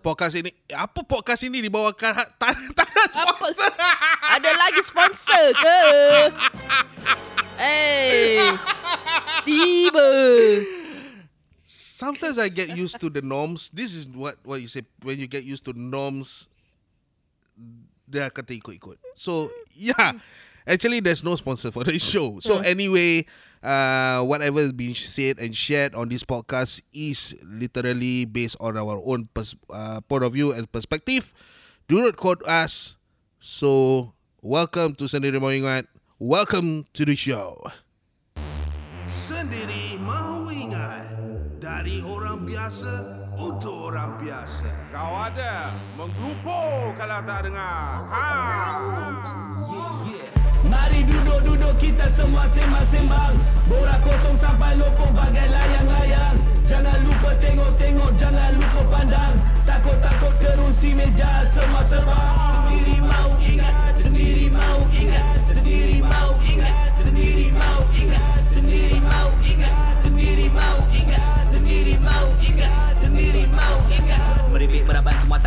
Podcast ini apa podcast ini dibawakan ha- tak tak ada Apa? sponsor. Ada lagi sponsor ke? Eh. Tiba. Sometimes I get used to the norms. This is what what you say when you get used to norms. Dia kata ikut-ikut. So yeah, actually there's no sponsor for the show. So anyway, uh, whatever is being said and shared on this podcast is literally based on our own pers- uh, point of view and perspective. Do not quote us. So welcome to Sendiri Mau Ingat. Welcome to the show. Sendiri mahu ingat Dari orang biasa Untuk orang biasa Kau ada menggelupur kalau tak dengar. Ha. Mari duduk-duduk kita semua sembang-sembang. Borak kosong sampai lopong bagai layang-layang Jangan lupa tengok-tengok, jangan lupa pandang. Takut-takut kerusi meja semua terbang. Sendiri mau ingat, sendiri mau ingat Sendiri mau ingat, sendiri mau ingat Sendiri mau ingat, sendiri mau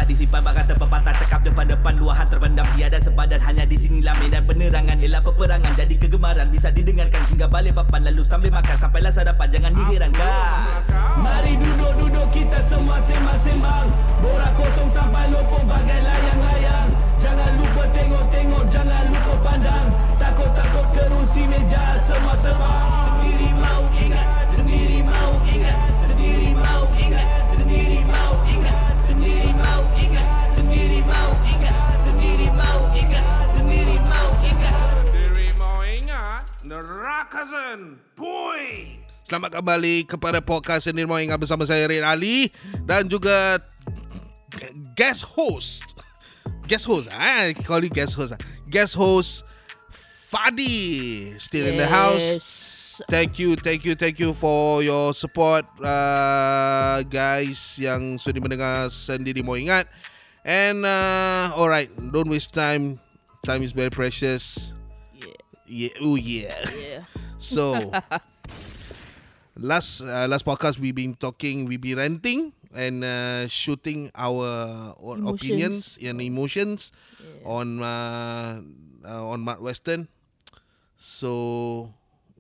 tak disimpan Bahkan terpepatah cakap depan-depan Luahan terpendam tiada sepadan Hanya di sinilah medan penerangan. Elak peperangan jadi kegemaran. Bisa didengarkan hingga balik papan Lalu sambil makan. Sampailah sarapan Jangan diherankan. Mari duduk-duduk kita semua sembang-sembang. Borak kosong sampai lopong bagai layang-layang Jangan lupa tengok-tengok Jangan lupa pandang. Takut-takut kerusi meja semua terbang. Sendiri mau ingat Sendiri mau ingat nerakasan. Pui. Selamat kembali kepada podcast Sendiri Mau Ingat bersama saya Rin Ali dan juga guest host. Guest host, ah, I call you guest host. ah. Guest host Fadi still in the house. Thank you, thank you, thank you for your support, uh, guys yang sudah mendengar Sendiri Mau Ingat. And uh, alright, don't waste time. Time is very precious. Yeah. Yeah, oh yeah. Yeah. So last uh, last podcast we've been talking, we've been ranting and uh, shooting our o- Emotions. opinions and emotions on uh, uh, on Matt Western. So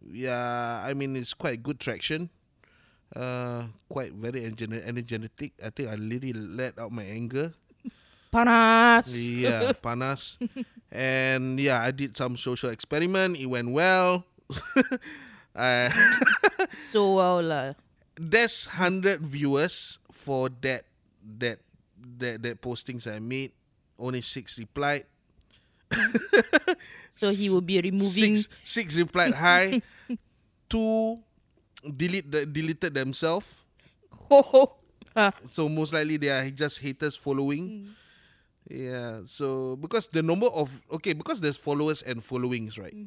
yeah, I mean it's quite good traction. Uh, quite very energetic. I think I really let out my anger. Panas. Yeah, panas. and yeah, I did some social experiment. It went well. Uh, So well lah. there's hundred viewers for that that that that postings I made. Only six replied. So he will be removing. Six six replied hi. Two delete the, deleted themselves. Ah. So most likely they are just haters following. Yeah. So because the number of okay because there's followers and followings right.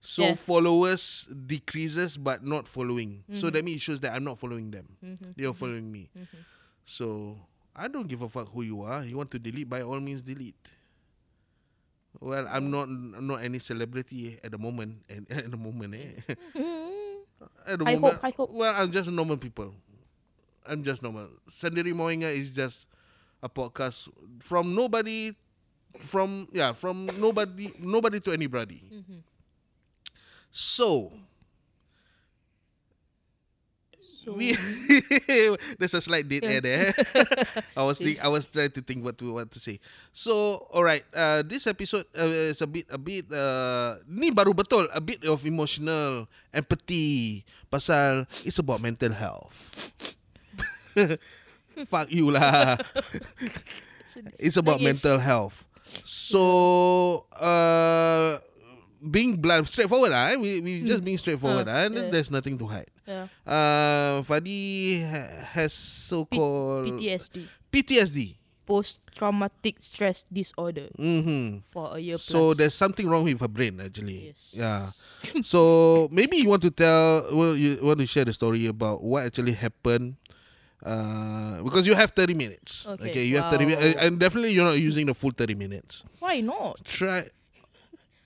So Yeah. followers decreases but not following. So that means it shows that I'm not following them. They are following me. So I don't give a fuck who you are. You want to delete by all means delete. Well, I'm not not any celebrity at the moment. At, at the moment, eh. at the I moment, hope, I hope. Well, I'm just normal people. I'm just normal. Sendiri Moinga is just a podcast from nobody, from yeah, from nobody, nobody to anybody. So, we there's a slight dead air there. I was think, I was trying to think what to what to say. So, all right, uh, this episode uh, is a bit a bit uh, ni baru betul a bit of emotional empathy pasal it's about mental health. Fuck you lah. it's about mental health. So, uh, being blunt, straightforward ah. eh? We we just being straightforward Ah, ah. and yeah. There's nothing to hide. Yeah. Uh, Fadi ha- has so-called PTSD. PTSD. Post traumatic stress disorder Mm-hmm. for a year plus. So there's something wrong with her brain actually. Yes. Yeah. so maybe you want to tell, well, you want to share the story about what actually happened. Uh, because you have 30 minutes. Okay, you have 30 minutes. wow. And definitely you're not using the full 30 minutes. Why not? Try.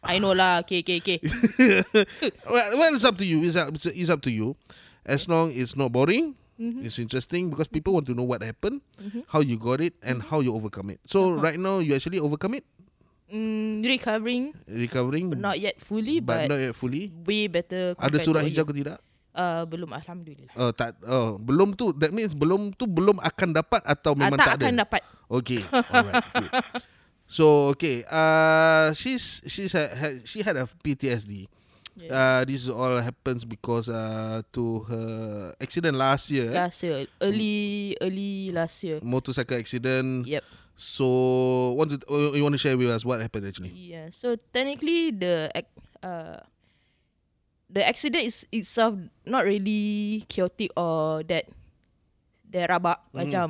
I know lah. Okay, okay, okay. well, well, it's up to you. It's up, it's up to you. As long it's not boring, It's interesting because people want to know what happened, how you got it, and how you overcome it. So right now you actually overcome it, Mm, recovering, recovering, but not yet fully, but but, not yet fully. way better. Ada to hijau ke tidak? Uh, belum, alhamdulillah. Oh tak. Oh belum tu. That means belum tu belum akan dapat atau Uh, memang tak, tak akan ada. dapat. Okay. Alright. good. So okay. Uh, she's she's ha, ha, she had a PTSD. Yeah. Uh, this all happens because uh, to her accident last year. Last year, early, early last year. Motorcycle accident. Yep. So, want to uh, you want to share with us what happened actually? Yeah. So technically, the uh, the accident is itself not really chaotic or that that rabak Hmm. macam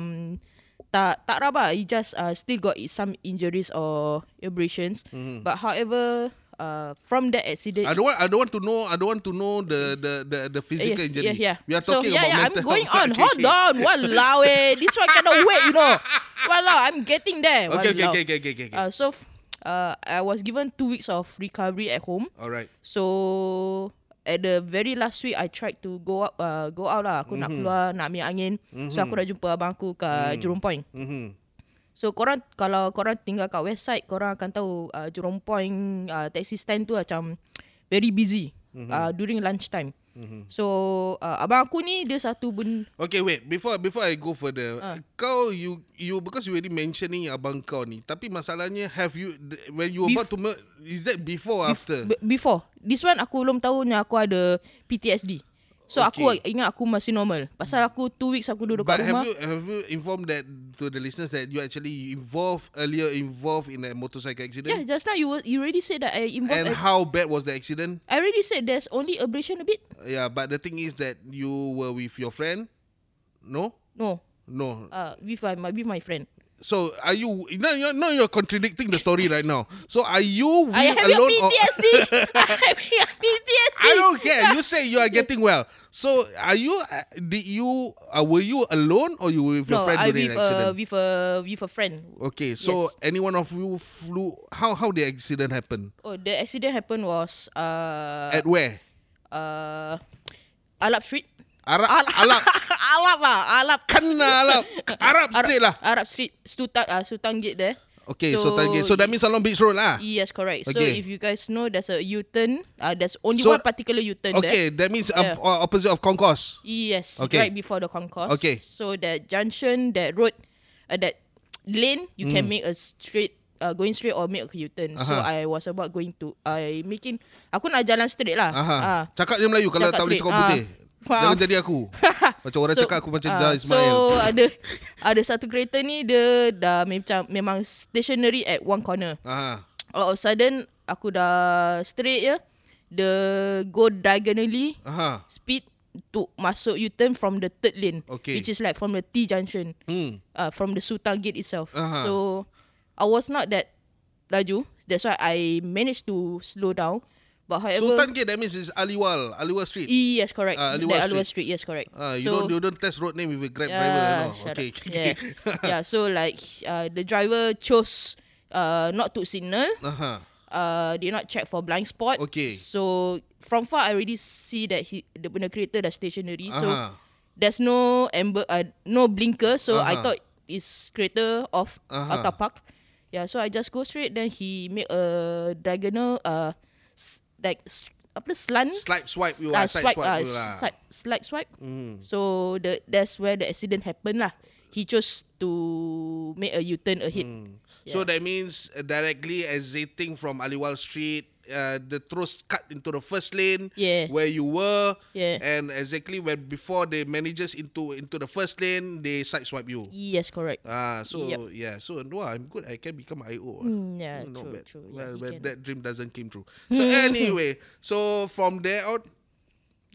tak tak rabak. He just uh, still got some injuries or abrasions. Hmm. But however, uh, from that accident, I don't want. I don't want to know. I don't want to know the the the, the physical yeah, injury. Yeah, yeah. We are so, talking yeah, about yeah, mental I'm going on. Okay, Hold on. Walao eh. This one cannot wait, you know. Walao, I'm getting there. Okay, okay, okay, okay, okay, okay. Uh, so, uh, I was given two weeks of recovery at home. All right. So at the very last week I tried to go out uh, go out lah. Aku mm-hmm. nak keluar nak ambil angin. Mm-hmm. So aku dah jumpa abang aku kat mm. Jurong Point. Mm-hmm. So korang kalau korang tinggal kat west side korang akan tahu uh, Jurong Point uh, taxi stand tu macam very busy mm-hmm. uh, during lunch time. Mm-hmm. So uh, abang aku ni dia satu ben Okay, wait. Before before I go further, Ah. kau you you because you already mentioning abang kau ni. Tapi masalahnya have you when you Bef- about to mer- is that before or after? b- before this one aku belum tahu ni aku ada PTSD. So aku Okay. ingat aku masih normal. Pasal aku two weeks aku duduk But kat have rumah. you have you informed that to the listeners that you actually involved earlier involved in a motorcycle accident? Yeah, just now you were, you already said that I involved. And a- how bad was the accident? I already said there's only abrasion a bit. Yeah, but the thing is that you were with your friend. No, No, no. uh, with my with my friend. So are you? No, you're no, you're contradicting the story right now. So are you I with have your alone? or- PTSD. I have your PTSD. I don't care. You say you are getting well. So are you? uh, Did you? Uh, were you alone or you were with your No, friend I during with the accident? with a with a friend. okay, so Yes. any one of you flew? How how the accident happened? Oh, the accident happened was uh At where? uh Alap Street. Arab, Arab, Alap ah, Alap. kena Arab, Arab straight lah. Arab Street, Sultan uh, Sultan Gate there. Okay, so, so, so that means along Beach Road lah. Yes, correct. So Okay. if you guys know, there's a U-turn. Uh, there's only So- one particular U-turn there. Okay, that means Yeah. um, uh, opposite of Concourse. Yes, Okay. right before the concourse. Okay. So that junction, that road, uh, that lane, you can make a straight, uh, going straight or make a U-turn. So Hmm. Aha. I was about going to, I making, aku nak jalan straight lah. Aha. Ah. Cakap je Melayu kalau Cakap tak boleh straight. cakap putih. Ah. Jangan jadi aku. Macam orang cakap aku macam ah, Zah So Ismail. ada ada satu kereta ni dia dah macam memang stationary at one corner. Aha. All of a sudden aku dah straight ya. The go diagonally Aha. speed to masuk U-turn from the third lane. Okay. Which is like from the T junction. Hmm. Uh, from the Sultan Gate itself. Aha. So I was not that laju. That's why I managed to slow down. But however, Sultan Gate that means is Aliwal, Aliwal Street. Yes, correct. Uh, Aliwal Aliwal Street. Street. Yes, correct. Ah, you don't you don't test road name with a Grab driver, no. Okay. up. Yeah. yeah. So like uh, the driver chose uh, not to signal. Aha. Uh, did not check for blind spot. Okay. So from far I already see that he the punya kereta dah stationary. So Aha. there's no amber, uh, no blinker. So Aha. I thought it's kereta off Aha. uh, park. Yeah. So I just go straight. Then he made a diagonal uh like apa slant Slide swipe you uh, swipe, swipe uh, you lah. side, slide swipe. Mm. So the that's where the accident happened lah. He chose to make a U-turn ahead. Mm. So that means uh, directly exiting from Aliwal Street, uh, the terus cut into the first lane Yeah. where you were, Yeah. and exactly when before the managers into into the first lane, they side swipe you. Yes, correct. Ah, so Yep. yeah, so no, I'm good. I can become IO. ah. Mm, yeah, Mm, not true, bad. true. Yeah, well, you well, that dream doesn't came true. So anyway, so from there out,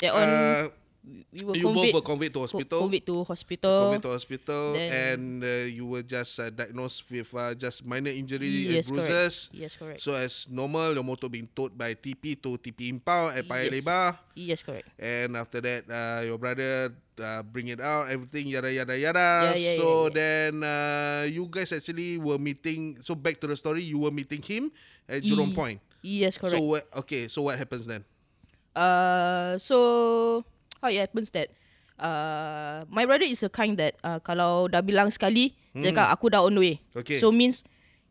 That one, uh, we were you both conveyed, were conveyed to hospital. conveyed to hospital. Conveyed to hospital, Then- and uh, you were just uh, diagnosed with uh, just minor injury Yes, and correct. bruises. Yes, correct. So as normal, your motor being towed by TP to TP Impound at Paya Yes. Lebar. Yes, correct. And after that, uh, your brother uh, bring it out, everything yada yada yada. Yeah, yeah, so yeah, yeah. then uh, you guys actually were meeting. So back to the story, you were meeting him at Jurong Ye- Point. Yes, correct. So what? Okay, so what happens then? Uh, so how it happens that uh, my brother is a kind that uh, kalau dah bilang sekali, mm. dia cakap aku dah on the way. Okay. So means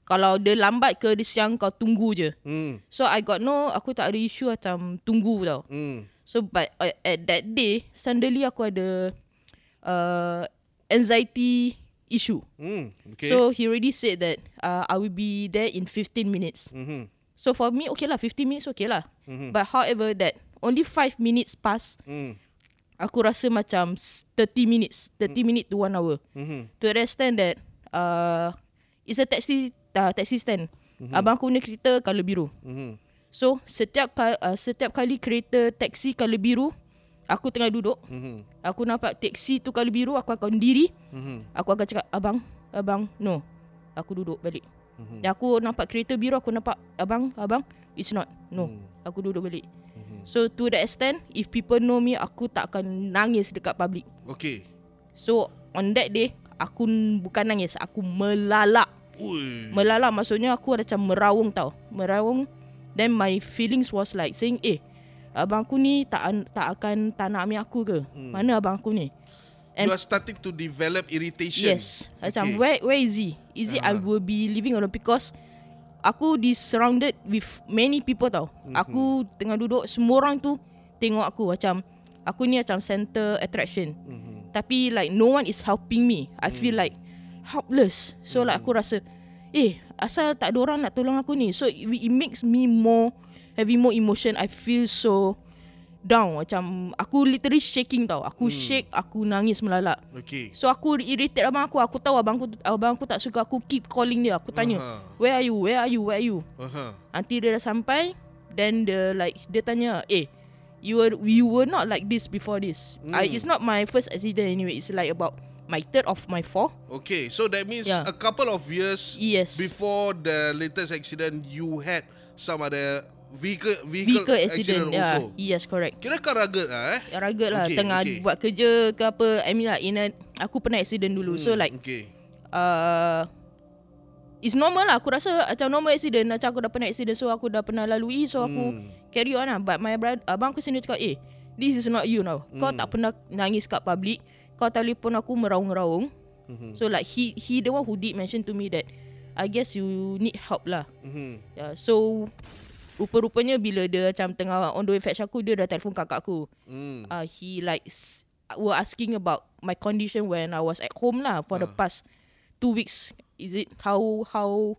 kalau dia lambat ke dia siang kau tunggu je. Hmm. So I got no aku tak ada issue macam tunggu tau. Hmm. So but uh, at that day suddenly aku ada uh, anxiety issue. Hmm. Okay. So he already said that uh, I will be there in 15 minutes. Mhm. So for me okay lah 15 minutes okay lah. But however that only 5 minutes pass Hmm. Aku rasa macam s- 30 minutes, 30 minutes to 1 hour. Mhm. To the extent that uh, it's a taxi uh, taxi stand. Abang aku punya kereta colour biru. Mhm. So setiap kali, uh, setiap kali kereta taksi colour biru, aku tengah duduk. Mhm. Aku nampak taksi tu colour biru, aku akan diri. Mhm. Aku akan cakap, abang, abang, no. Aku duduk balik. Mm-hmm. Aku nampak kereta biru, aku nampak, abang, abang, it's not. No, mm. aku duduk balik. So to the extent, if people know me, aku tak akan nangis dekat public. Okay. So on that day, aku bukan nangis, aku melalak. Ui. Melalak maksudnya aku ada macam merawung tau. Merawung. Then my feelings was like saying, eh, abang aku ni tak tak akan tak nak ambil aku ke? Hmm. Mana abang aku ni? You And are starting to develop irritation. yes, macam where where is he? Is it I will be living alone because aku di surrounded with many people tau. Mm-hmm. Aku tengah duduk semua orang tu tengok aku macam aku ni macam center attraction. Mm-hmm. Tapi like no one is helping me. I feel like helpless. So like aku rasa eh asal tak ada orang nak tolong aku ni. So it, it makes me more having more emotion. I feel so down macam aku literally shaking tau. Aku hmm. shake, aku nangis melalak. Okay. So aku irritate abang aku. Aku tahu abang aku abang aku tak suka aku keep calling dia. Aku tanya, Aha. "Where are you? Where are you? Where are you?" Aha. Nanti dia dah sampai, then the like dia tanya, "Eh, you were you were not like this before this. Mm. I, it's not my first accident anyway. It's like about my third of my four. Okay. So that means Yeah. a couple of years Yes. before the latest accident, you had some other vehicle vehicle, Vehicle accident. Yeah. also. Yes, correct. Kira kau rugged lah eh? Rugged lah Okay, Tengah okay. buat kerja ke apa I mean like in a, Aku pernah accident dulu So like Okay. uh, It's normal lah Aku rasa macam normal accident Macam aku dah pernah accident So aku dah pernah lalui So aku Hmm. carry on lah But my brother Abang aku sendiri cakap Eh This is not you now Kau Hmm. tak pernah nangis kat public Kau telefon aku meraung-raung Hmm. So like he he the one who did mention to me that I guess you need help lah Mhm. yeah, So Rupa-rupanya bila dia macam tengah on the way fetch aku Dia dah telefon kakak aku Hmm. uh, he like s- were asking about my condition when I was at home lah for the Ah. past two weeks. Is it how how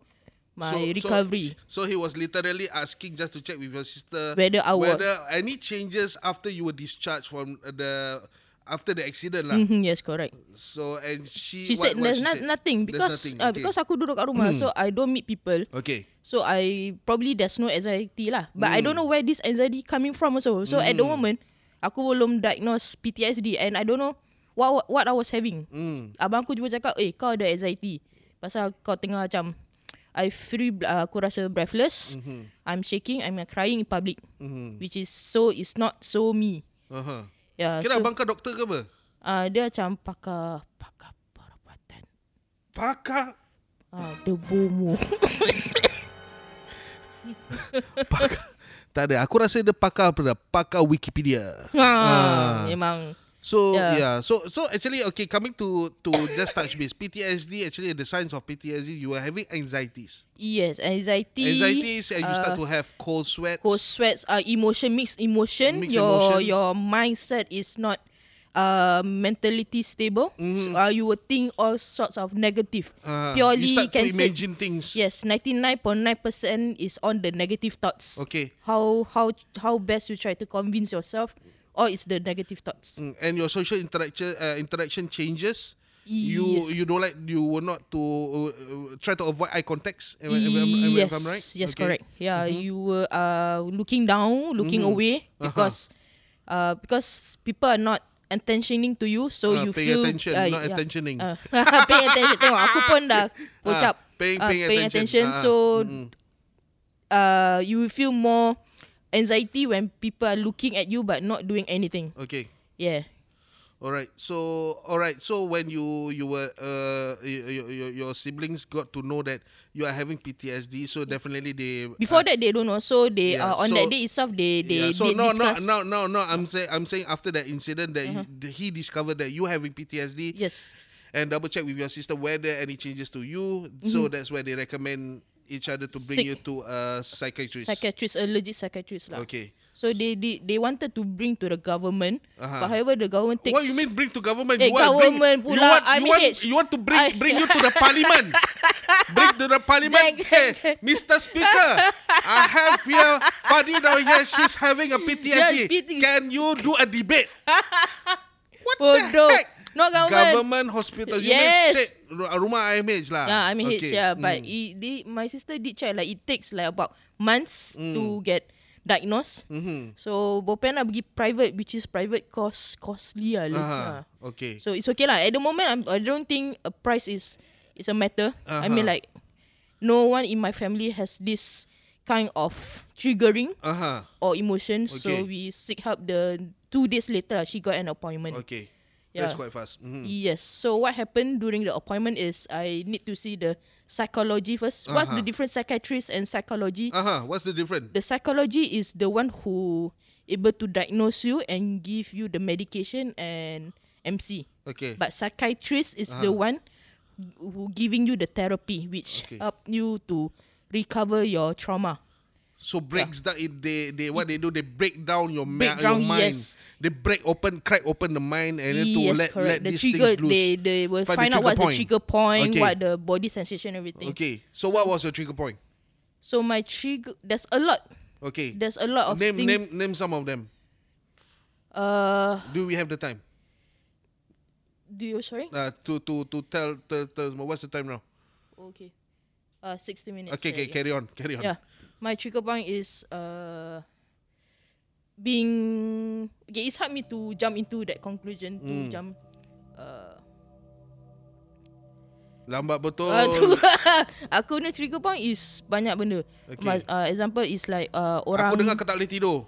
my recovery? So, so he was literally asking just to check with your sister Whether I was- whether any changes after you were discharged from the after the accident lah. Mhm, yes, correct. So and she She what- said what there's she not, said? nothing There's because nothing, uh, okay. because aku duduk kat rumah so I don't meet people. okay. So I probably there's no anxiety lah. But I don't Hmm. know where this anxiety coming from also. So at the moment aku belum diagnose PTSD and I don't know what what I was having. Hmm. Abang aku juga cakap, "Eh, kau ada anxiety." Pasal kau tengah macam I feel uh, aku rasa breathless. Mm-hmm. I'm shaking, I'm crying in public. Mhm. Which is so it's not so me. Aha. Yeah, Kira so abang kau doktor ke apa? uh, dia macam pakar pakar perubatan. Pakar Ah, debumu. Tak ada. Aku rasa dia pakar apa dah? Pakar Wikipedia. ha, memang So yeah. Yeah. So so actually okay coming to to just touch base PTSD actually the signs of PTSD you are having anxieties. yes, anxiety. Anxieties and you start uh, to have cold sweats. cold sweats, uh, emotion, mixed emotion. Mixed your emotions. your mindset is not uh, mentality stable. So, uh, you would think all sorts of negative. Ah, Purely you start can to say imagine things. yes, ninety nine point nine percent is on the negative thoughts. Okay. How how how best you try to convince yourself, or it's the negative thoughts. Mm, and your social interaction uh, interaction changes. You Yes. you don't like you were not to uh, uh, try to avoid eye contacts. Am, I- am, am, yes, right? yes, Okay. correct. Yeah, Mm-hmm. you were uh, looking down, looking away Uh-huh. because uh, because people are not attentioning to you, so Ah, you paying feel attention, not attentioning. Uh, paying attention. Tengok, aku pun dah ucap Ah, paying- uh, paying paying attention. attention. Ah, So mm-mm. uh, you will feel more anxiety when people are looking at you but not doing anything. Okay. Yeah. All right. So all right. So when you you were uh your, your, your siblings got to know that you are having PTSD, so definitely they Before uh, that, they don't know. So they Yeah, uh, on so- that day itself, they they yeah, so no, no, discuss. no, no, no. I'm saying, I'm saying after that incident that Uh-huh. you, he discovered that you having PTSD, Yes. and double check with your sister whether any changes to you. So that's why they recommend each other to bring. Sick. you to a psychiatrist. Psychiatrist, a legit psychiatrist lah. Okay. So they, they they wanted to bring to the government, Uh-huh. but however the government takes. What you mean bring to government? Eh, you want government bring, pula, you want, I'm you want, H. you want to bring I- bring you to the parliament. bring to the parliament. Jeng, Hey, jeng. Mr. Speaker, I have here Fadi down here. She's having a PTSD. Yes, PT. Can you do a debate? What Bodoh. the heck? Not government. Government hospital. You Yes. mean rumah IMH lah. Yeah, I mean H, Okay. yeah. But Mm. it, they, my sister did check like it takes like about months Mm. to get diagnosed. Mhm. So bopen nak pergi private, which is private cost costly lah. Uh-huh. Okay. So it's okay lah. At the moment, I'm, I don't think a price is is a matter. I mean Uh-huh. like, no one in my family has this kind of triggering Aha. or emotion. So Okay. we seek help. The two days later, she got an appointment. Okay. That's Yeah. quite fast. Mhm. Yes. So what happened during the appointment is I need to see the psychology first. What's the Uh-huh. difference psychiatrist and psychology? Aha. What's the difference? The psychology is the one who able to diagnose you and give you the medication and MC. Okay. But psychiatrist is the Uh-huh. one who giving you the therapy which Okay. help you to recover your trauma. So breaks down. It, they they what they do? They break down your, ma- Break your mind. yes. They break open, crack open the mind, and then to let correct. let the these trigger, things loose. they they will Find find, out what point. the trigger point, Okay. what the body sensation, everything. Okay. So what was your trigger point? So my trigger, there's a lot. Okay. There's a lot of name thing- name name some of them. Uh, Do we have the time? do you sorry? Uh, to to to tell, tell, tell what's the time now? Okay. Uh, 60 minutes. Okay, okay, yeah, carry on, carry on. Yeah. My trigger point is uh being okay. It's hard me to jump into that conclusion to Mm. jump. Uh, Lambat betul. uh, tu aku ni trigger point is banyak benda. Okay. Uh, example is like uh, orang. Aku dengar kau tak boleh tidur.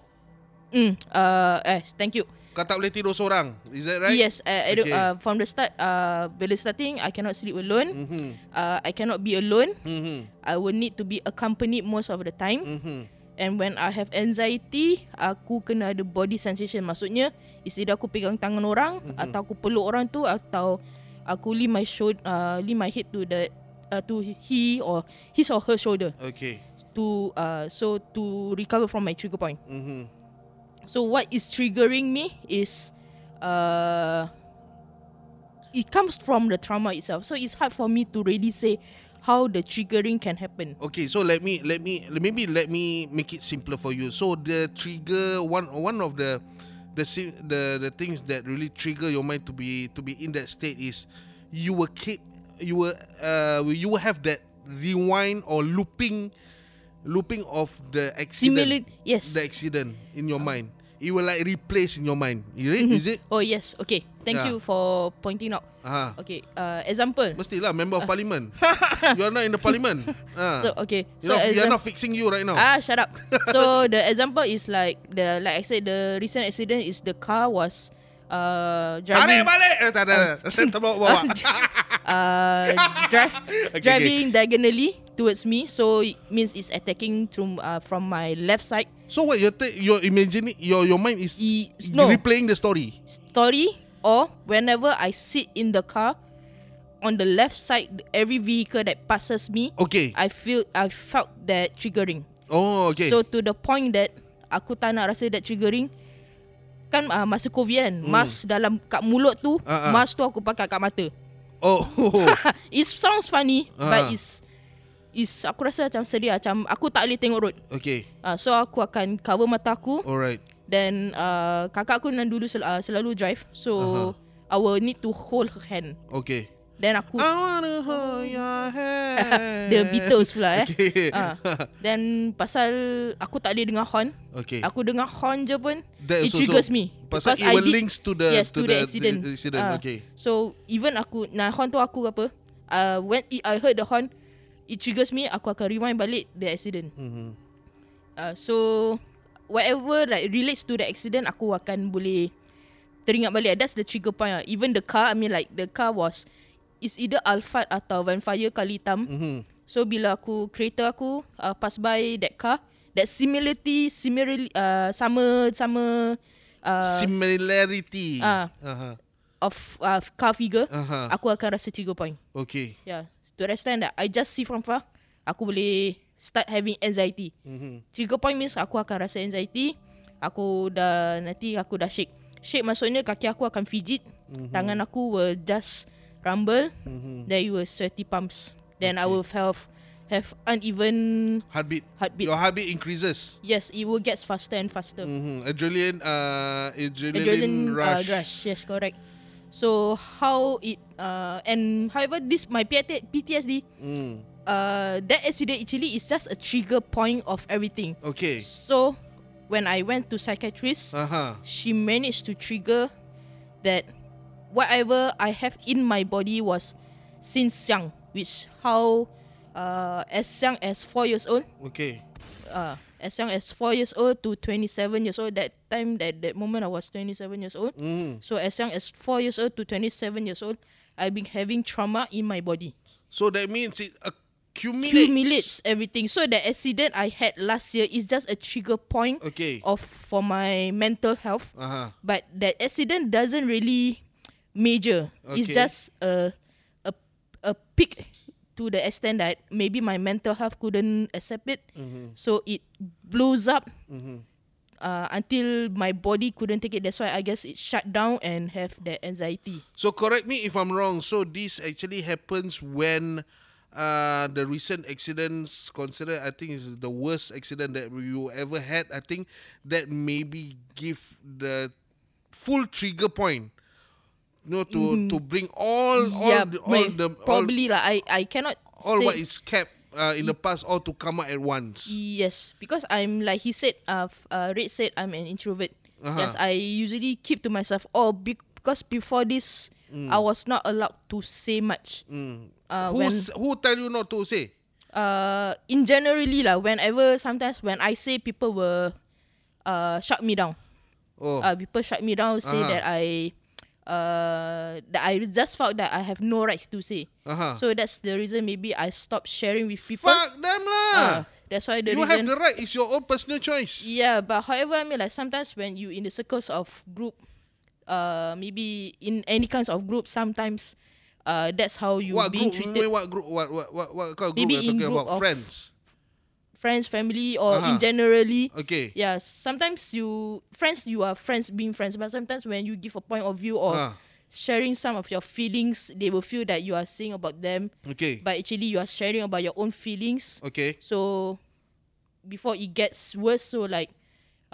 Mm, uh, eh, thank you. Kau tak boleh tidur seorang. Is that right? Yes, uh, I Okay. uh, from the start, uh, bila starting, I cannot sleep alone. Mhm. Uh, I cannot be alone. Mhm. I will need to be accompanied most of the time. Mhm. And when I have anxiety, aku kena ada body sensation. Maksudnya, is either aku pegang tangan orang mm-hmm. atau aku peluk orang tu atau aku lean my shoulder, uh, lean my head to the uh, to he or his or her shoulder Okay. to uh so to recover from my trigger point. Mhm. So what is triggering me is uh it comes from the trauma itself. So it's hard for me to really say how the triggering can happen. Okay, so let me let me maybe let me make it simpler for you. So the trigger one one of the the the the things that really trigger your mind to be to be in that state is you will keep you will uh you will have that rewind or looping looping of the accident Similar- yes. the accident in your mind. It will like replace in your mind. Is it? Is it? Oh yes, okay. Thank Yeah. you for pointing out. Ah. Okay, uh, example. Mestilah member of parliament. you are not in the parliament. Ah. So okay, You're so we are not fixing you right now. ah shut up. so the example is like the like I said the recent accident is the car was uh Balik driving balik. Eh, tak ada. Saya terbawa bawa. uh dri- Okay, driving diagonally towards me, so it means it's attacking from uh, from my left side. So what you're ta- you're imagining your your mind is I- no. replaying the story. Story or whenever I sit in the car on the left side, every vehicle that passes me, Okay. I feel I felt that triggering. oh okay. So to the point that aku tak nak rasa that triggering kan uh, masa covid kan hmm. mask dalam kat mulut tu ah. mask tu aku pakai kat mata. oh. It sounds funny Ah. but it's is aku rasa macam sedih macam aku tak boleh tengok road. okay. Uh, so aku akan cover mata aku Alright. then uh, kakak aku dulu sel- uh, selalu drive so. I will need to hold her hand. Okay. Then aku I wanna hold your hand. The Beatles pula eh. Okay. Ah. Then pasal aku tak boleh dengar horn. Okay. Aku dengar horn je pun That it triggers me. pasal Because it I will did- links to the- yes, to to, the- the accident. the accident, Ah. okay. So even aku nah horn tu aku apa? Uh, when it, I heard the horn, it triggers me. Aku akan rewind balik the accident. Mhm. Uh, so whatever like relates to the accident, aku akan boleh teringat balik. That's the trigger point. Lah. Even the car, I mean like the car was is either Alphard atau Vanfire kali hitam. Mm-hmm. So bila aku kereta aku uh, pass by that car, that similarity similarly uh, sama sama uh, Similarity. Ah. Uh-huh. of uh, car figure, Aha. aku akan rasa trigger point. Okay. Yeah. To extent that I just see from far, aku boleh start having anxiety. Mm-hmm. Trigger point means aku akan rasa anxiety. Aku dah nanti aku dah shake. Shake maksudnya kaki aku akan fidget. Mm-hmm. Tangan aku will just rumble. Mm-hmm. Then it will sweaty palms. Then I will have have uneven Heartbeat. heartbeat. Your heartbeat increases. Yes, it will get faster and faster. Mm-hmm. Adrenaline, uh, adrenaline, adrenaline rush. Uh, rush. Yes, correct. So how it uh and however this my PT, PTSD Mm. uh that accident actually is just a trigger point of everything. Okay. So when I went to psychiatrist, Uh-huh. she managed to trigger that whatever I have in my body was since young, which how uh as young as four years old, Okay. uh as young as four years old to twenty seven years old. That time that that moment I was twenty seven years old. Mm. So as young as four years old to twenty seven years old, I've been having trauma in my body. So that means it accumulates. Accumulates everything. So the accident I had last year is just a trigger point Okay. of for my mental health. Uh-huh. But that accident doesn't really major. It's Okay. just a a a peak to the extent that maybe my mental health couldn't accept it. Mm-hmm. So it blows up uh, until my body couldn't take it. That's why I guess it shut down and have that anxiety. So correct me if I'm wrong. So this actually happens when uh, the recent accidents considered I think is the worst accident that you ever had. I think that maybe give the full trigger point. No, to to bring all all yeah, the, all the all, probably lah. I I cannot all say what is kept uh, in the past all to come out at once. Yes, because I'm like he said. Uh, uh Red said I'm an introvert. Uh-huh. Yes, I usually keep to myself. Oh, be- because before this, I was not allowed to say much. Mm. Uh, when Who's, who tell you not to say? uh in generally lah, whenever sometimes when I say people will uh shut me down. Oh, Uh, people shut me down, say Uh-huh. that I uh that I just felt that I have no rights to say. uh-huh. So that's the reason maybe I stopped sharing with people. fuck them lah. Uh, that's why the you reason. have the right. It's your own personal choice. Yeah, but however, I mean, like sometimes when you in the circles of group, uh, maybe in any kinds of group, sometimes, uh, that's how you what being group? treated. What group? What what what what kind of group Maybe in group about? of- Friends. Friends, family, or Uh-huh. in generally. Okay. Yeah, sometimes you friends, you are friends being friends, but sometimes when you give a point of view or Ah. sharing some of your feelings, they will feel that you are saying about them, Okay. but actually you are sharing about your own feelings. Okay. So before it gets worse, so like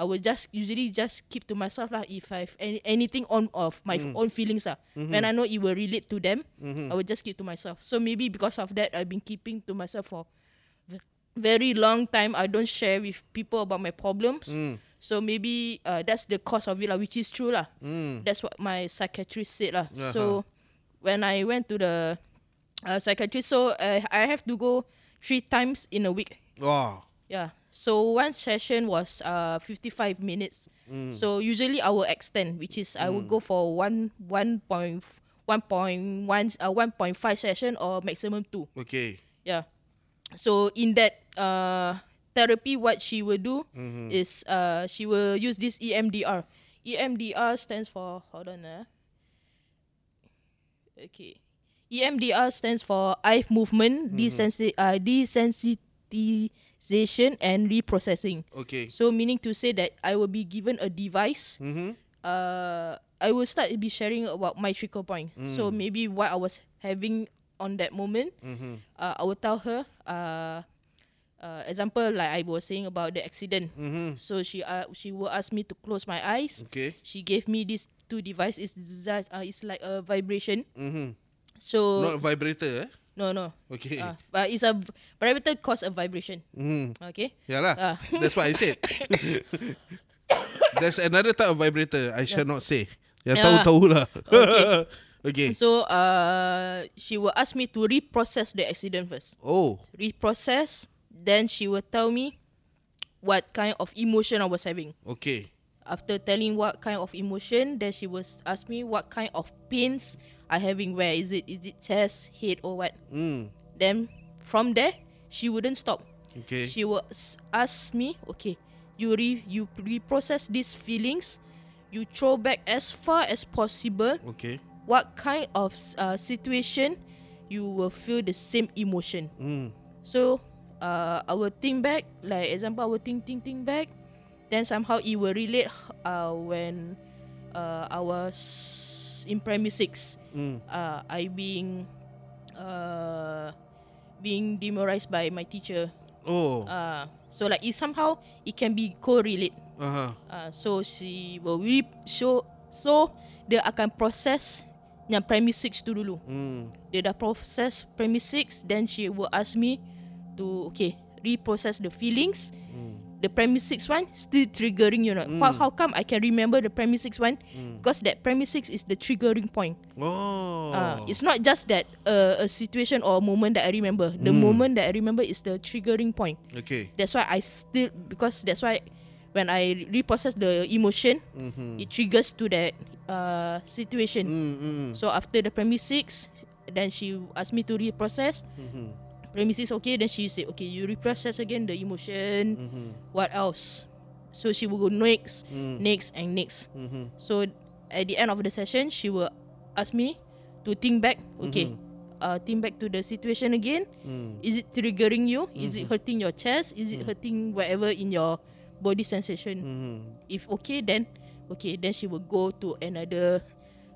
I will just usually just keep to myself lah. If I have any, anything on of my Mm. own feelings lah, Mm-hmm. when I know it will relate to them, I will just keep to myself. So maybe because of that, I've been keeping to myself for very long time. I don't share with people about my problems. Mm. So maybe uh, that's the cause of it lah, which is true lah. Mm. That's what my psychiatrist said lah. Uh-huh. So when I went to the uh, psychiatrist, so uh, I have to go three times in a week. Wow. Yeah. So one session was uh 55 minutes. So usually I will extend, which is I will go for one one point one point one uh one point five session or maximum two. Okay. Yeah. So in that uh therapy, what she will do is uh she will use this EMDR. EMDR stands for hold on uh. Okay. EMDR stands for eye movement desensi- uh, desensitization and reprocessing. Okay. So meaning to say that I will be given a device. Mm-hmm. Uh, I will start be sharing about my trigger point. So maybe what I was having on that moment, Mm-hmm. uh, I will tell her. Uh, uh, example like I was saying about the accident. Mm-hmm. So she uh, she will ask me to close my eyes. Okay. She gave me these two devices. It's, just, uh, it's like a vibration. Mm-hmm. So Not vibrator, eh? no no. Okay. Uh, but it's a vibrator cause a vibration. Mm. Okay. Yeah lah. Ah. That's what I said. There's another type of vibrator. I shall not say. Yang Yeah. tahu-tahu lah. Okay. okay. So uh, she will ask me to reprocess the accident first. Oh. Reprocess, then she will tell me what kind of emotion I was having. Okay. after telling what kind of emotion, then she was ask me what kind of pains I having. Where is it? Is it chest, head, or what? Mm. Then from there, she wouldn't stop. Okay. She will ask me, okay, you re you reprocess these feelings, you throw back as far as possible. Okay. What kind of uh, situation you will feel the same emotion? Mm. So, uh, I will think back, like example, I will think, think, think back. Then somehow it will relate uh, when uh, I was in primary six. Mm. Uh, I being uh, being demoralized by my teacher. Oh. Uh, so like it somehow it can be correlate. Uh-huh. Uh, so she will re show so dia akan proses yang primary 6 tu dulu. Mm. Dia dah proses primary 6 then she will ask me to okay reprocess the feelings. The primary 6 one still triggering you know. How, how come I can remember the primary 6 one? Because that primary 6 is the triggering point. Oh. Uh, it's not just that uh, a situation or a moment that I remember. The moment that I remember is the triggering point. okay. That's why I still because that's why when I reprocess the emotion, Mm-hmm. it triggers to that uh, situation. Mm, mm, So after the premise six, then she asked me to reprocess. mm-hmm. Premise six okay, then she said okay, you reprocess again the emotion. Mm-hmm. What else? So she will go next, Mm. next, and next. Mm-hmm. So at the end of the session, she will ask me to think back. Okay, Mm-hmm. uh, think back to the situation again. Mm. Is it triggering you? Is Mm-hmm. it hurting your chest? Is it hurting wherever in your body sensation? Mm-hmm. If okay, then okay, then she will go to another,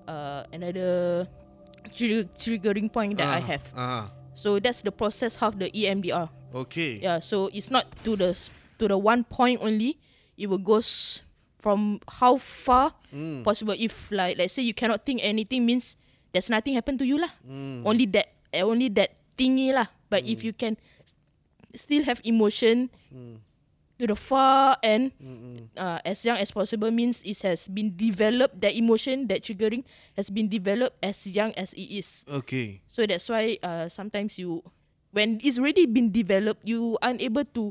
uh, another tri- triggering point that I Ah, have. Ah. So that's the process of the EMDR. Okay. Yeah, so it's not to the to the one point only. It will goes from how far Mm. possible. If like let's say you cannot think anything means there's nothing happen to you lah. Mm. Only that eh, only that thingy lah. But if you can s- still have emotion Mm. To the far end uh, as young as possible means it has been developed. That emotion, that triggering has been developed as young as it is. Okay. So that's why uh, sometimes you, when it's already been developed, you unable to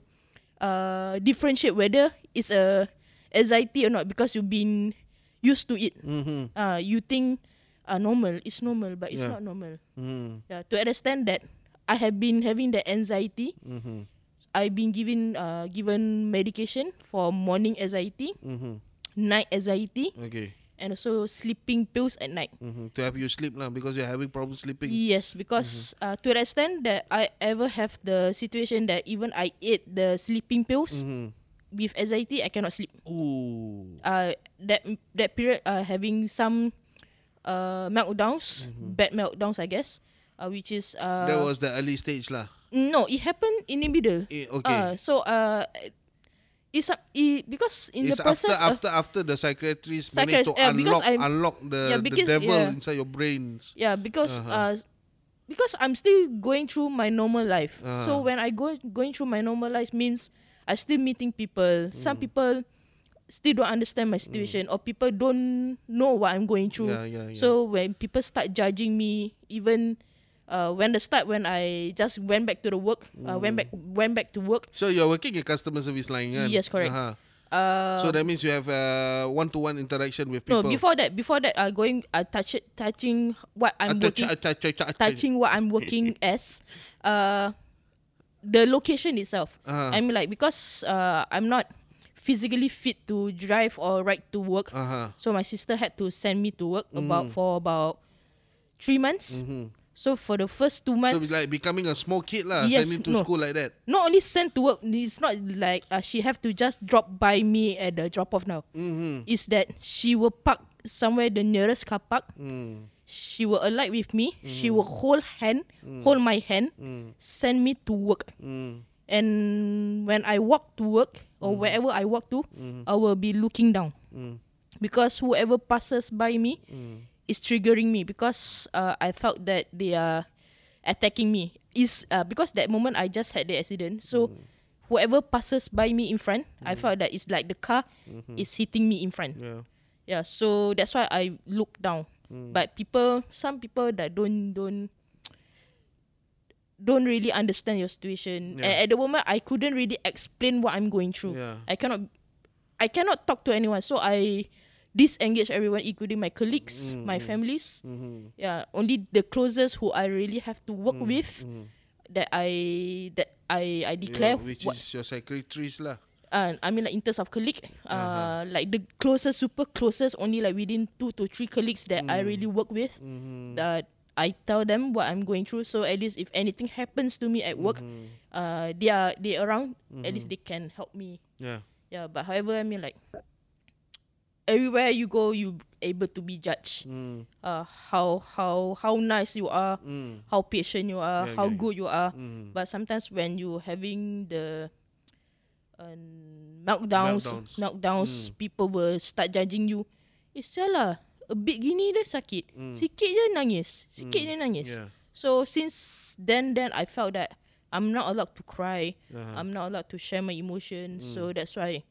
uh, differentiate whether it's a anxiety or not because you've been used to it. Mm-hmm. Uh, you think uh, normal, it's normal, but it's Yeah. not normal. Mm. Yeah, to understand that I have been having the anxiety. Mm-hmm. I've been given uh, given medication for morning anxiety, Mm-hmm. night anxiety, Okay. and also sleeping pills at night. Mm-hmm. To help you sleep now because you're having problem sleeping. Yes, because uh, to the extent that I ever have the situation that even I ate the sleeping pills Mm-hmm. with anxiety, I cannot sleep. Ooh. Uh, that that period, uh, having some uh meltdowns, bad meltdowns, I guess, uh, which is uh, that was the early stage lah. No, it happened in the middle. Eh, okay. Uh, so uh, it's a- it, because in it's the process after after after the psychiatrist managed to Psychiatrist, yeah, unlock I'm- unlock the, yeah, the because- devil yeah. inside your brains. Yeah, because Uh-huh. uh because I'm still going through my normal life. Uh-huh. So when I go going through my normal life means I still meeting people. Some Mm. people still don't understand my situation or people don't know what I'm going through. Yeah, yeah, yeah. So when people start judging me, even uh, when the start when I just went back to the work, uh, went back Mm. went back to work. So you're working in customer service line, kan? Yes, correct. Uh-huh. Uh, so that means you have uh, one-to-one interaction with people. no, before that, before that, uh, going uh, touch it, touching what I'm Attach- working. attach- touching what I'm working as, uh, the location itself. Uh-huh. I mean, like because uh, I'm not physically fit to drive or ride to work, Uh-huh. so my sister had to send me to work about for about three months. Mhm. So for the first two So months, it's like becoming a small kid lah, Yes, sending to no. school like that. not only sent to work, it's not like uh, she have to just drop by me at the drop off now. Mm-hmm. Is that she will park somewhere the nearest car park. Mm. She will alight with me. She will hold hand, hold my hand, Mm. send me to work. Mm. And when I walk to work or wherever I walk to, I will be looking down Mm. because whoever passes by me Mm. Is triggering me because uh, I felt that they are attacking me. Is uh, because that moment I just had the accident. So whoever passes by me in front, I felt that it's like the car is hitting me in front. Yeah. Yeah, so that's why I look down. But people, some people that don't don't don't really understand your situation. Yeah. At the moment, I couldn't really explain what I'm going through. Yeah. I cannot. I cannot talk to anyone. So I disengage everyone, including my colleagues, Mm, my families. Mm-hmm. Yeah, only the closest who I really have to work with that I that I I declare Yeah, which is your secretaries lah. uh, I mean like in terms of colleague, uh, Uh-huh. like the closest, super closest, only like within two to three colleagues that I Mm. really work with. Mm-hmm. That I tell them what I'm going through, so at least if anything happens to me at work, Mm-hmm. uh, they are they around. At least they can help me. Yeah. Yeah, but however, I mean like everywhere you go, you able to be judged. Mm. Uh, how how how nice you are, Mm. how patient you are, Yeah, how yeah, good you are. Mm. But sometimes when you having the uh, meltdowns, Meltdowns. meltdowns, Mm. people will start judging you. Eh salah, a bit gini dah sakit. Mm. Sikit je nangis. Sikit Mm. je nangis. Yeah. So since then then I felt that I'm not allowed to cry. Uh-huh. I'm not allowed to share my emotions. So that's why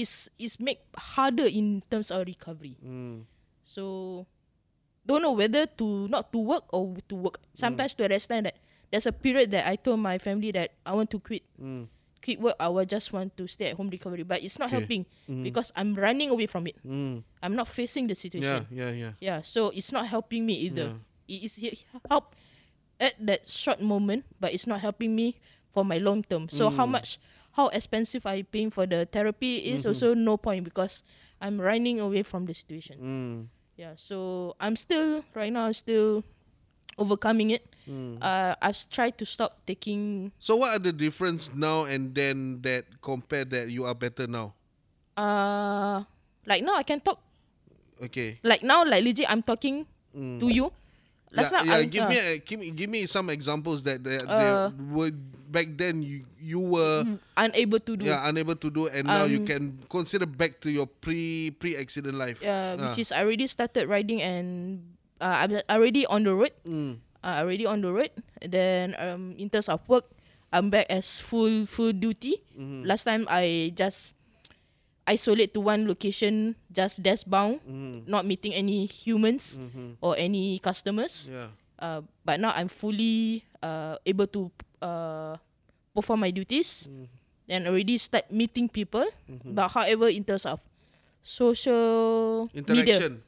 it's it's make harder in terms of recovery. Mm. So don't know whether to not to work or to work. Mm. Sometimes to understand that there's a period that I told my family that I want to quit. Mm. Quit work. I will just want to stay at home recovery, but it's not Okay. helping Mhm. because I'm running away from it. Mm. I'm not facing the situation. yeah, yeah. Yeah, Yeah. so it's not helping me either. It is he- help at that short moment, but it's not helping me for my long term. So how Mm. much, how expensive I paying for the therapy is Mhm. also no point because I'm running away from the situation. Mm. Yeah, so I'm still right now. I'm still overcoming it. Mm. Uh, I've tried to stop taking. So what are the difference now and then that compare that you are better now? Uh, like now I can talk. Okay. Like now, like legit, I'm talking Mm. to you. Last yeah, yeah, give uh, me a, give me give me some examples that, that Uh, they were back then you you were unable to do. yeah unable to do and now you Um, can consider back to your pre pre accident life. uh, Ah. which is I already started riding and uh, I'm already on the road. Mm. Uh, already on the road. Then um, in terms of work, I'm back as full full duty. Mhm. Last time I just isolate to one location, just desk bound, Mhm. not meeting any humans Mhm. or any customers. Yeah. Uh, but now I'm fully uh, able to uh, perform my duties Mm. and already start meeting people. Mhm. But however, in terms of social media, Interaction.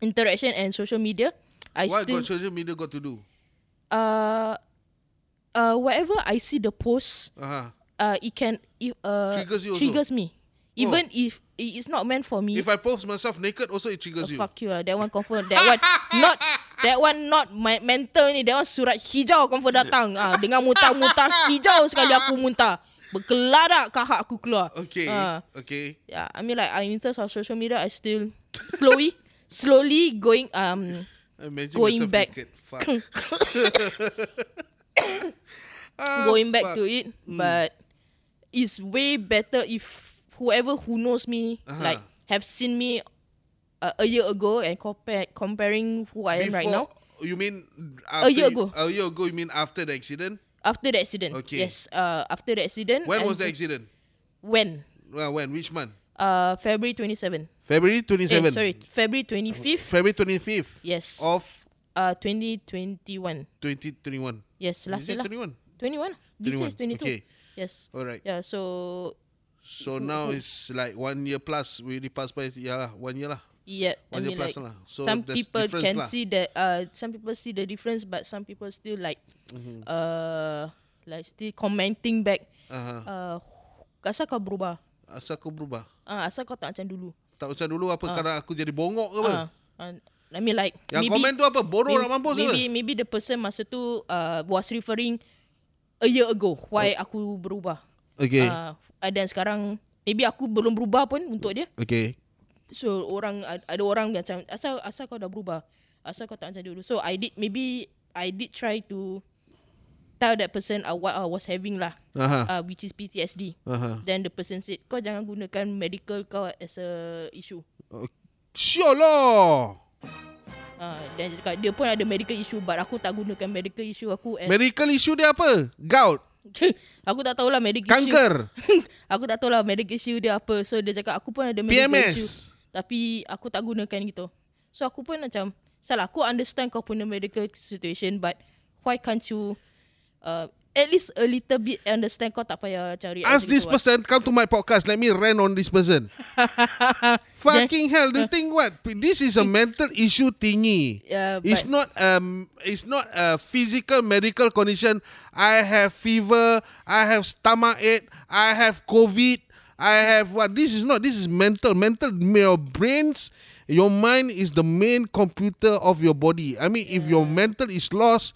interaction and social media, I what still got social media got to do? uh uh whatever I see the post, Uh-huh. uh it can it, uh Triggers you also? triggers me. Even if it is not meant for me. If I post myself naked, also it oh, triggers you. fuck you lah. That one confirm. That one not that one not my mental ni. That one surat hijau confirm datang. Ah dengan muntah-muntah hijau sekali aku muntah. Berkeladak kahak aku keluar. Okay. Ah. Okay. Yeah, I mean like I in terms of social media, I still slowly, slowly going um Imagine Going back. naked. Fuck. Ah, going back fuck. to it, but it's way better if whoever who knows me Uh-huh. like have seen me uh, a year ago and compare comparing who I am right now You mean after year ago. A year ago. You mean after the accident? after the accident. Okay. Yes, uh, after the accident. When was the accident? When? Well, when? Which month? Uh, February 27. February Eh, 27. sorry, February 25th. February 25th. Yes. Of Uh, 2021. 2021. Yes, last year it 21? 21. This year is 21. 22. Okay. Yes. All right. Yeah, so So now it's like one year plus. We already passed by. Yeah lah, one year lah. yeah, I One year mean plus like lah. So some people can lah. see that uh some people see the difference but some people still like Mhm. uh like still commenting back Aha. uh asal kau berubah Asal kau berubah? ah asal kau tak macam dulu Tak macam dulu apa? Ah. Kerana aku jadi bongok ke apa? ah uh, I mean like Yang maybe komen tu apa? Bodoh maybe, nak mampus ke apa? maybe maybe the person masa tu uh, was referring a year ago why aku berubah Okay. uh, dan sekarang maybe aku belum berubah pun untuk dia Okay. So orang ad- ada orang macam asal asal kau dah berubah. Asal kau tak macam dulu. So I did maybe I did try to tell that person uh, what I was having lah. Aha. Uh, which is PTSD. Aha. Then the person said kau jangan gunakan medical kau as a issue. Sure lah. Uh, dan dia cakap dia pun ada medical issue but aku tak gunakan medical issue aku as Medical issue dia apa? Gout. Aku tak tahulah medical issue. Kanker. aku tak tahulah medical issue dia apa. So dia cakap aku pun ada medical issue. PMS. Tapi aku tak gunakan gitu. So aku pun macam salah aku understand kau punya medical situation but why can't you uh, at least a little bit understand kau tak payah cari Ask this person come to my podcast. Let me rant on this person. Fucking hell! The thing what? This is a mental issue thingy. Yeah, it's not um. It's not a physical medical condition. I have fever. I have stomach ache. I have COVID. I have what? This is not. This is mental. Mental. Your brains. Your mind is the main computer of your body. I mean, if your mental is lost,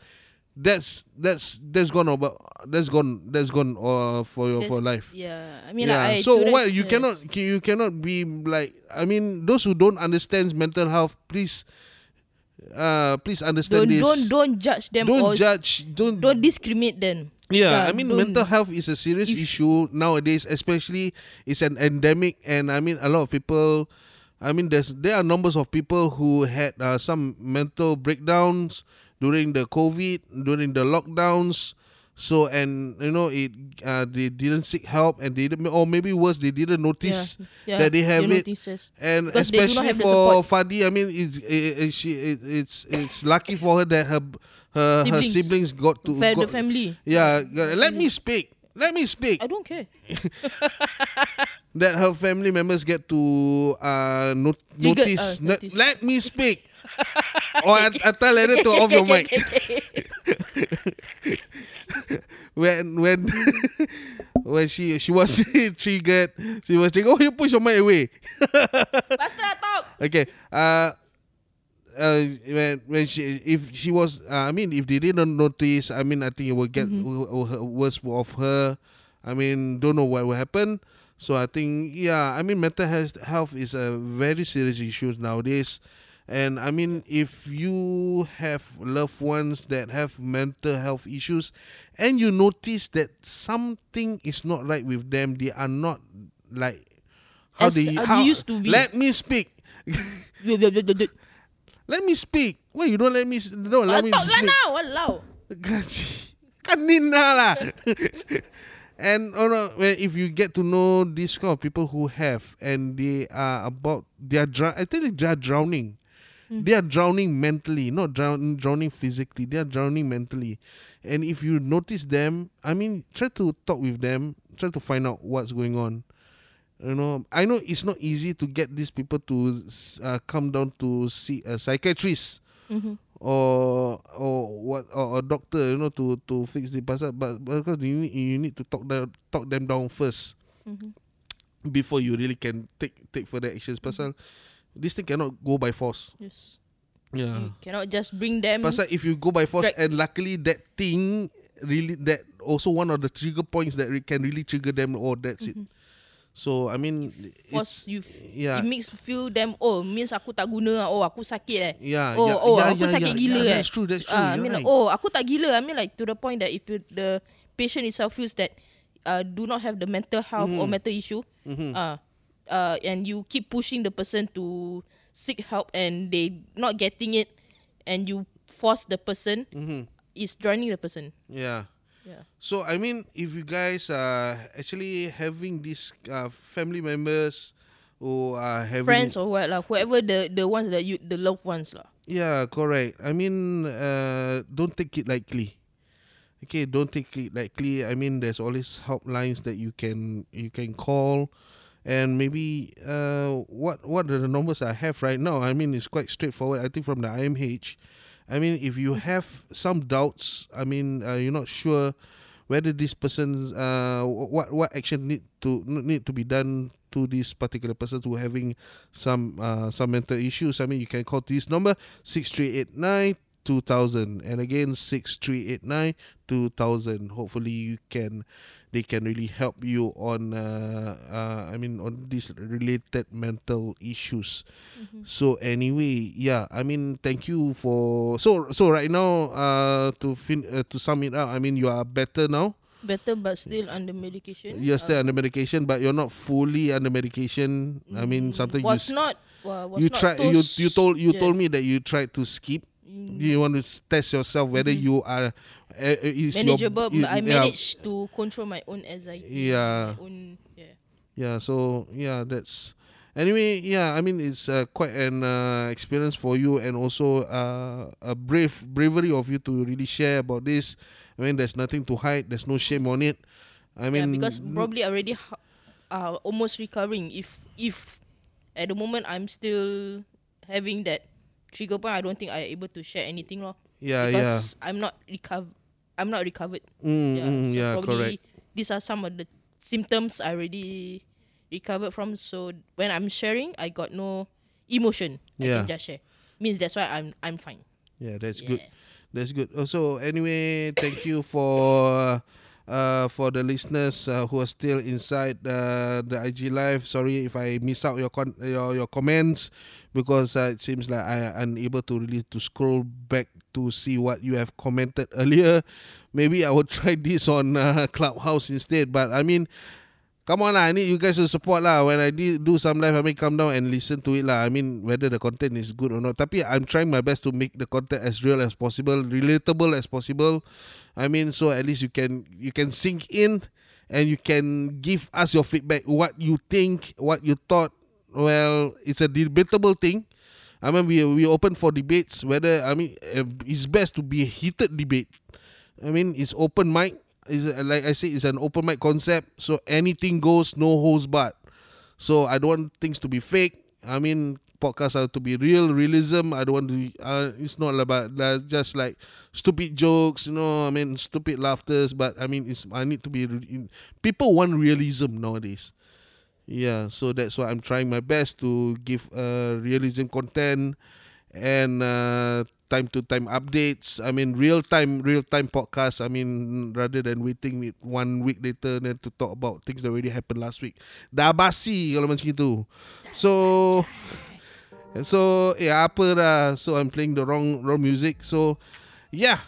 that's that's that's gone over. That's gone. That's gone uh, for your for life Yeah, I mean yeah. like I so what you yes. cannot you cannot be like I mean those who don't understand mental health please uh please understand don't this don't don't judge them Don't judge don't don't discriminate them. yeah, I mean mental health is a serious issue nowadays especially it's an endemic and I mean a lot of people I mean there's there are numbers of people who had uh, some mental breakdowns during the covid during the lockdowns so and you know it uh, they didn't seek help and they didn't, or maybe worse they didn't notice yeah, that they have it notices. and Because they do not especially for. Fadi, I mean, it's it, it, she it, it's it's lucky for her that her her her Siblings. siblings got to Fa- the family. Yeah, let me speak. Let me speak. I don't care. That her family members get to uh not, Triggered, notice. uh, notice. let me speak. Or I, I tell Lennon to off your mic. when when when she she was triggered, she was triggered. Oh, you push your mic away. Faster talk. Okay. Uh, uh, when when she if she was uh, I mean if they didn't notice I mean I think it will get w- w- worse of her. I mean don't know what will happen. So I think yeah I mean mental health health is a very serious issue nowadays. And I mean, if you have loved ones that have mental health issues, and you notice that something is not right with them, they are not like how As- they how they used to be. Let me speak. Let me speak. Why you don't let me? Don't let uh, me speak. I Talk lah speak. now. Walau. Kanina lah. and oh, no, when if you get to know these kind of people who have and they are about they are dr- I think they are drowning. They are drowning mentally, not drown, drowning physically. They are drowning mentally. And if you notice them, I mean, try to talk with them, try to find out what's going on. You know, I know it's not easy to get these people to uh, come down to see a psychiatrist or or what or a doctor, you know, to to fix the pasal. But because you need you need to talk them talk them down 1st before you really can take take further actions. Pasal this thing cannot go by force. Yes. Yeah. You cannot just bring them. Pasal if you go by force and luckily that thing really that also one of the trigger points that re- can really trigger them or that's it. So I mean Force you. f- yeah. It makes feel them. Oh, means aku tak guna. Oh, aku sakit eh. Yeah, Oh, yeah, oh, yeah, aku yeah, sakit yeah, gila yeah, eh. that's true, that's true, Ah, I mean, right. like, oh, aku tak gila. I mean, like to the point that if you, the patient itself feels that uh, do not have the mental health Mm-hmm. or mental issue, uh, uh, and you keep pushing the person to seek help and they not getting it, and you force the person, Mm-hmm. is drowning the person. yeah. Yeah. So I mean, if you guys are actually having these uh, family members who are having Friends or what lah, whoever the the ones that you the loved ones lah. Yeah, correct. I mean, uh, don't take it lightly. Okay, don't take it lightly. I mean, there's always helplines that you can you can call, and maybe uh, what what are the numbers I have right now? I mean, it's quite straightforward. I think from the IMH. I mean, if you have some doubts, I mean, uh, you're not sure whether this person's uh, wh- what what action need to need to be done to this particular person who having some uh, some mental issues. I mean, you can call this number six three eight nine. 2000 and again 6389 2000 hopefully you can they can really help you on uh, uh i mean on these related mental issues. So anyway yeah i mean thank you for so so right now uh to fin uh, to sum it up i mean you are better now? Better but still under medication. you're still Uh, under medication but you're not fully under medication. I mean something you was s- not uh, was you tried you you told you yeah. told me that you tried to skip. You want to test yourself whether you are is your- manageable. you- but I yeah, managed to control my own anxiety. Yeah. Own, yeah. yeah so yeah that's Anyway, yeah, I mean it's uh, quite an uh, experience for you and also uh, a brave bravery of you to really share about this. I mean, there's nothing to hide. There's no shame on it. I yeah, mean, because probably already ha- uh, almost recovering. If if at the moment I'm still having that trigger point, I don't think I'm able to share anything lor. yeah, yeah, because I'm not recover. I'm not recovered. mm, yeah, mm, so yeah, probably correct. These are some of the symptoms I already recovered from. So when I'm sharing, I got no emotion. I Yeah. can just share. Means that's why I'm I'm fine. Yeah, that's Yeah. good. That's good. Also, anyway, thank you for uh for the listeners uh, who are still inside uh, the IG live. Sorry if I miss out your con- your your comments because uh, it seems like I unable to really to scroll back to see what you have commented earlier. Maybe I will try this on uh, Clubhouse instead. But I mean. Come on lah, I need you guys to support lah. When I do some live, I may come down and listen to it lah. I mean, whether the content is good or not. Tapi I'm trying my best to make the content as real as possible, relatable as possible. I mean, so at least you can you can sink in and you can give us your feedback, what you think, what you thought. Well, it's a debatable thing. I mean, we we open for debates. Whether I mean, uh, it's best to be a heated debate. I mean, it's open mic. Uh, like I said, it's an open mic concept. So anything goes, no holds barred. So I don't want things to be fake. I mean, podcasts are to be real, realism. I don't want to. Uh, it's not about uh, just like stupid jokes, you know. I mean, stupid laughters. But I mean, it's I need to be. Re- people want realism nowadays. Yeah, so that's why I'm trying my best to give uh, realism content and uh, time to time updates. I mean, real time, real time podcast. I mean, rather than waiting one week later then to talk about things that already happened last week. Dah basi kalau macam itu. So, so yeah, apa dah. So I'm playing the wrong wrong music. So, yeah.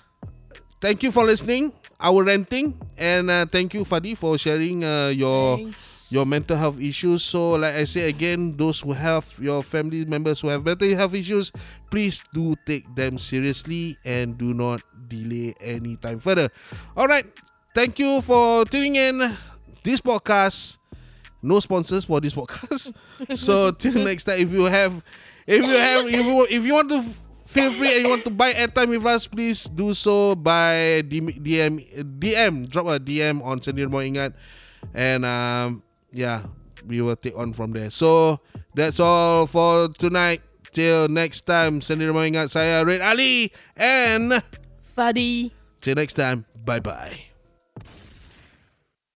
Thank you for listening. Our renting and uh, thank you Fadi for sharing uh, your Thanks. Your mental health issues. So, like I say again, those who have your family members who have mental health issues, please do take them seriously and do not delay any time further. All right, thank you for tuning in this podcast. No sponsors for this podcast. so till next time, if you have, if you have, if you if you want to. Feel free and you want to buy airtime with us, please do so by DM, DM, DM drop a DM on Sendir Mo Ingat and um, yeah, we will take on from there. So that's all for tonight. Till next time, Sendir Mo Ingat saya Red Ali and Fadi. till next time, bye bye.